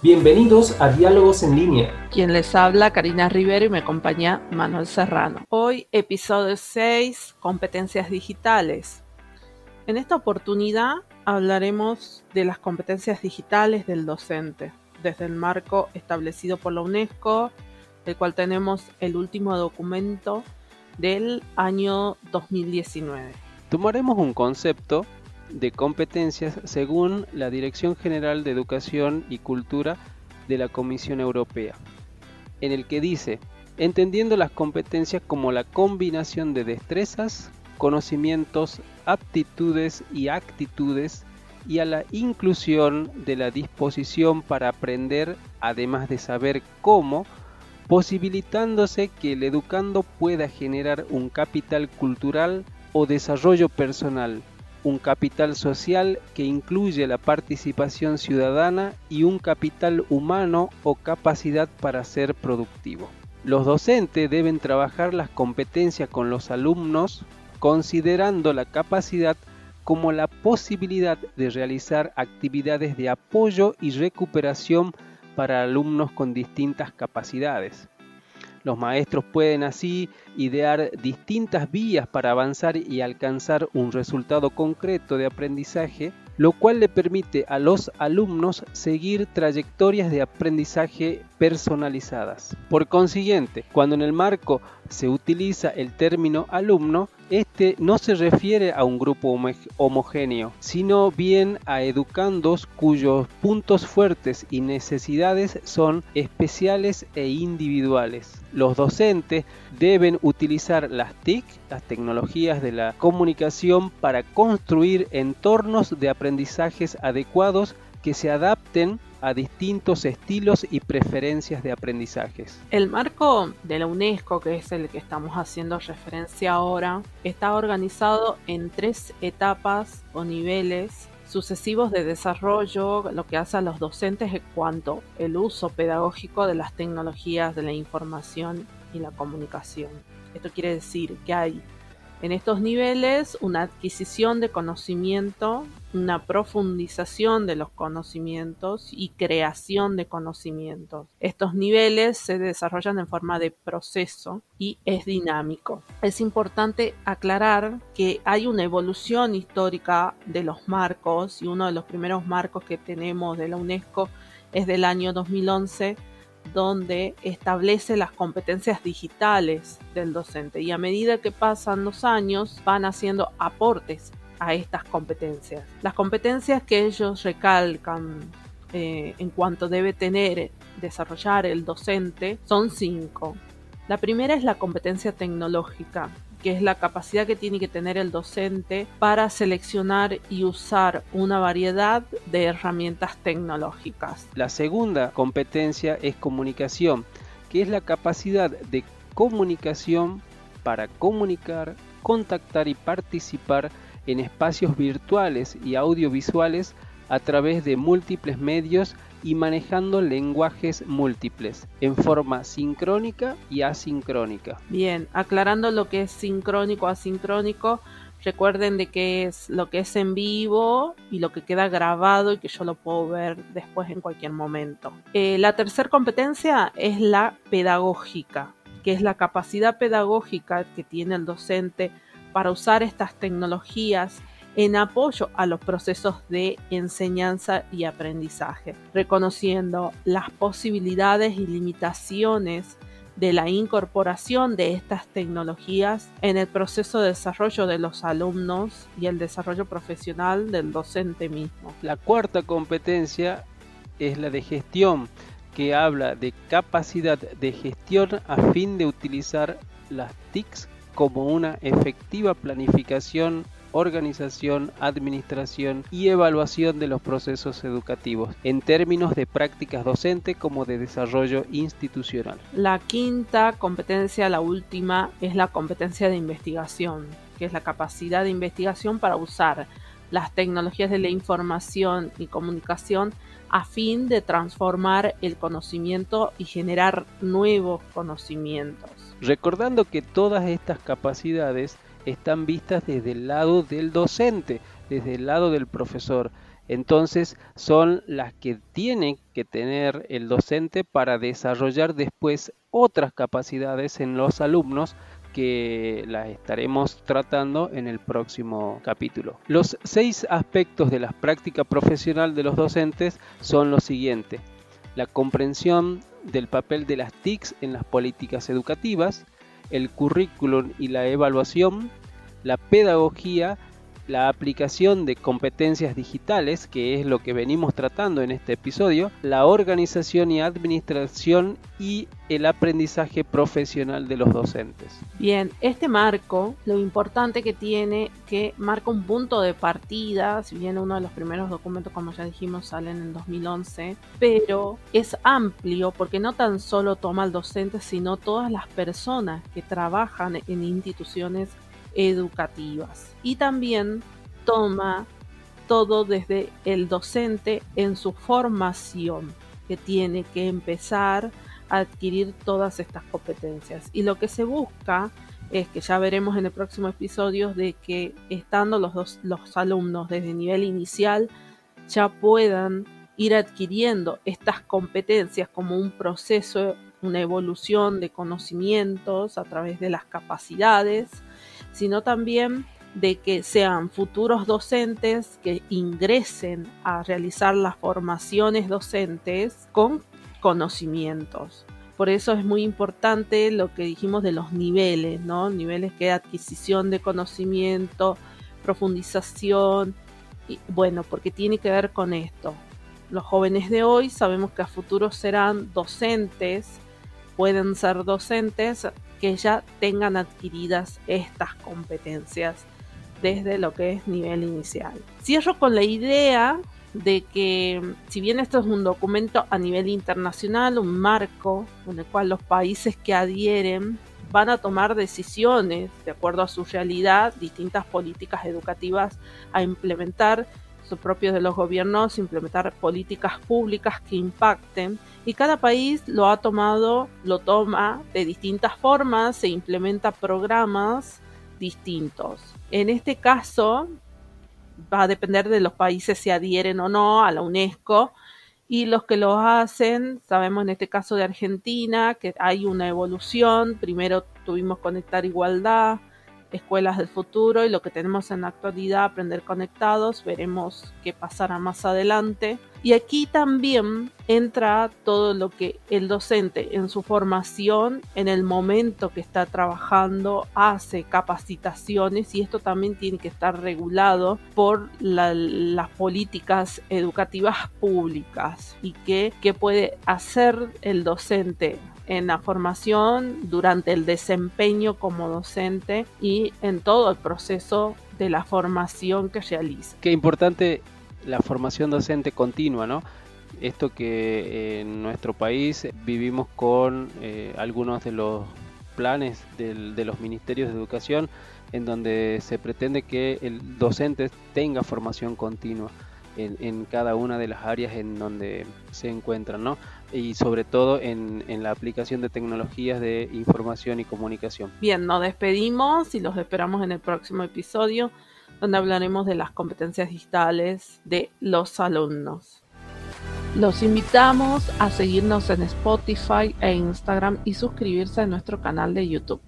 Bienvenidos a Diálogos en línea. Quien les habla, Karina Rivero y me acompaña Manuel Serrano. Hoy, episodio 6, competencias digitales. En esta oportunidad hablaremos de las competencias digitales del docente, desde el marco establecido por la UNESCO, del cual tenemos el último documento del año 2019. Tomaremos un concepto de competencias según la Dirección General de Educación y Cultura de la Comisión Europea, en el que dice, entendiendo las competencias como la combinación de destrezas, conocimientos, aptitudes y actitudes y a la inclusión de la disposición para aprender, además de saber cómo, posibilitándose que el educando pueda generar un capital cultural o desarrollo personal un capital social que incluye la participación ciudadana y un capital humano o capacidad para ser productivo. Los docentes deben trabajar las competencias con los alumnos considerando la capacidad como la posibilidad de realizar actividades de apoyo y recuperación para alumnos con distintas capacidades. Los maestros pueden así idear distintas vías para avanzar y alcanzar un resultado concreto de aprendizaje, lo cual le permite a los alumnos seguir trayectorias de aprendizaje personalizadas. Por consiguiente, cuando en el marco se utiliza el término alumno, este no se refiere a un grupo homogéneo, sino bien a educandos cuyos puntos fuertes y necesidades son especiales e individuales. Los docentes deben utilizar las TIC, las tecnologías de la comunicación, para construir entornos de aprendizajes adecuados que se adapten a distintos estilos y preferencias de aprendizajes. El marco de la UNESCO, que es el que estamos haciendo referencia ahora, está organizado en tres etapas o niveles sucesivos de desarrollo, lo que hace a los docentes en cuanto el uso pedagógico de las tecnologías de la información y la comunicación. Esto quiere decir que hay en estos niveles una adquisición de conocimiento, una profundización de los conocimientos y creación de conocimientos. Estos niveles se desarrollan en forma de proceso y es dinámico. Es importante aclarar que hay una evolución histórica de los marcos y uno de los primeros marcos que tenemos de la UNESCO es del año 2011 donde establece las competencias digitales del docente y a medida que pasan los años van haciendo aportes a estas competencias. Las competencias que ellos recalcan eh, en cuanto debe tener, desarrollar el docente son cinco. La primera es la competencia tecnológica, que es la capacidad que tiene que tener el docente para seleccionar y usar una variedad de herramientas tecnológicas. La segunda competencia es comunicación, que es la capacidad de comunicación para comunicar, contactar y participar en espacios virtuales y audiovisuales a través de múltiples medios y manejando lenguajes múltiples en forma sincrónica y asincrónica. Bien, aclarando lo que es sincrónico, asincrónico, recuerden de que es lo que es en vivo y lo que queda grabado y que yo lo puedo ver después en cualquier momento. Eh, la tercera competencia es la pedagógica, que es la capacidad pedagógica que tiene el docente para usar estas tecnologías en apoyo a los procesos de enseñanza y aprendizaje, reconociendo las posibilidades y limitaciones de la incorporación de estas tecnologías en el proceso de desarrollo de los alumnos y el desarrollo profesional del docente mismo. La cuarta competencia es la de gestión, que habla de capacidad de gestión a fin de utilizar las TICs como una efectiva planificación organización, administración y evaluación de los procesos educativos, en términos de prácticas docentes como de desarrollo institucional. La quinta competencia, la última, es la competencia de investigación, que es la capacidad de investigación para usar las tecnologías de la información y comunicación a fin de transformar el conocimiento y generar nuevos conocimientos. Recordando que todas estas capacidades están vistas desde el lado del docente, desde el lado del profesor. Entonces son las que tiene que tener el docente para desarrollar después otras capacidades en los alumnos que las estaremos tratando en el próximo capítulo. Los seis aspectos de la práctica profesional de los docentes son los siguientes. La comprensión del papel de las TICs en las políticas educativas, el currículum y la evaluación, la pedagogía la aplicación de competencias digitales, que es lo que venimos tratando en este episodio, la organización y administración y el aprendizaje profesional de los docentes. Bien, este marco, lo importante que tiene, que marca un punto de partida, si bien uno de los primeros documentos, como ya dijimos, salen en 2011, pero es amplio porque no tan solo toma al docente, sino todas las personas que trabajan en instituciones educativas. Y también toma todo desde el docente en su formación, que tiene que empezar a adquirir todas estas competencias. Y lo que se busca es que ya veremos en el próximo episodio de que estando los, dos, los alumnos desde nivel inicial ya puedan ir adquiriendo estas competencias como un proceso, una evolución de conocimientos a través de las capacidades sino también de que sean futuros docentes que ingresen a realizar las formaciones docentes con conocimientos. Por eso es muy importante lo que dijimos de los niveles, ¿no? Niveles que adquisición de conocimiento, profundización, y bueno, porque tiene que ver con esto. Los jóvenes de hoy sabemos que a futuro serán docentes, pueden ser docentes que ya tengan adquiridas estas competencias desde lo que es nivel inicial. Cierro con la idea de que si bien esto es un documento a nivel internacional, un marco en el cual los países que adhieren van a tomar decisiones de acuerdo a su realidad, distintas políticas educativas a implementar, propios de los gobiernos, implementar políticas públicas que impacten y cada país lo ha tomado, lo toma de distintas formas, se implementa programas distintos. En este caso, va a depender de los países si adhieren o no a la UNESCO y los que lo hacen, sabemos en este caso de Argentina que hay una evolución, primero tuvimos Conectar Igualdad, escuelas del futuro y lo que tenemos en la actualidad, aprender conectados, veremos qué pasará más adelante. Y aquí también entra todo lo que el docente en su formación, en el momento que está trabajando, hace capacitaciones y esto también tiene que estar regulado por las políticas educativas públicas y qué puede hacer el docente en la formación, durante el desempeño como docente y en todo el proceso de la formación que realiza. Qué importante la formación docente continua, ¿no? Esto que eh, en nuestro país vivimos con eh, algunos de los planes de los ministerios de educación en donde se pretende que el docente tenga formación continua en, cada una de las áreas en donde se encuentran, ¿no? Y sobre todo en, en la aplicación de tecnologías de información y comunicación. Bien, nos despedimos y los esperamos en el próximo episodio donde hablaremos de las competencias digitales de los alumnos. Los invitamos a seguirnos en Spotify e Instagram y suscribirse a nuestro canal de YouTube.